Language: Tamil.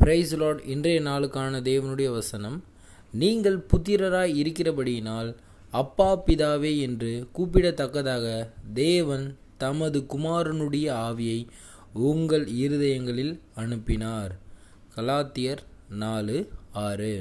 பிரைஸ் லார்ட் இன்றைய நாளுக்கான தேவனுடைய வசனம். நீங்கள் புத்திரராய் இருக்கிறபடியினால் அப்பா பிதாவே என்று கூப்பிடத்தக்கதாக தேவன் தமது குமாரனுடைய ஆவியை உங்கள் இருதயங்களில் அனுப்பினார். கலாத்தியர் நாலு ஆறு.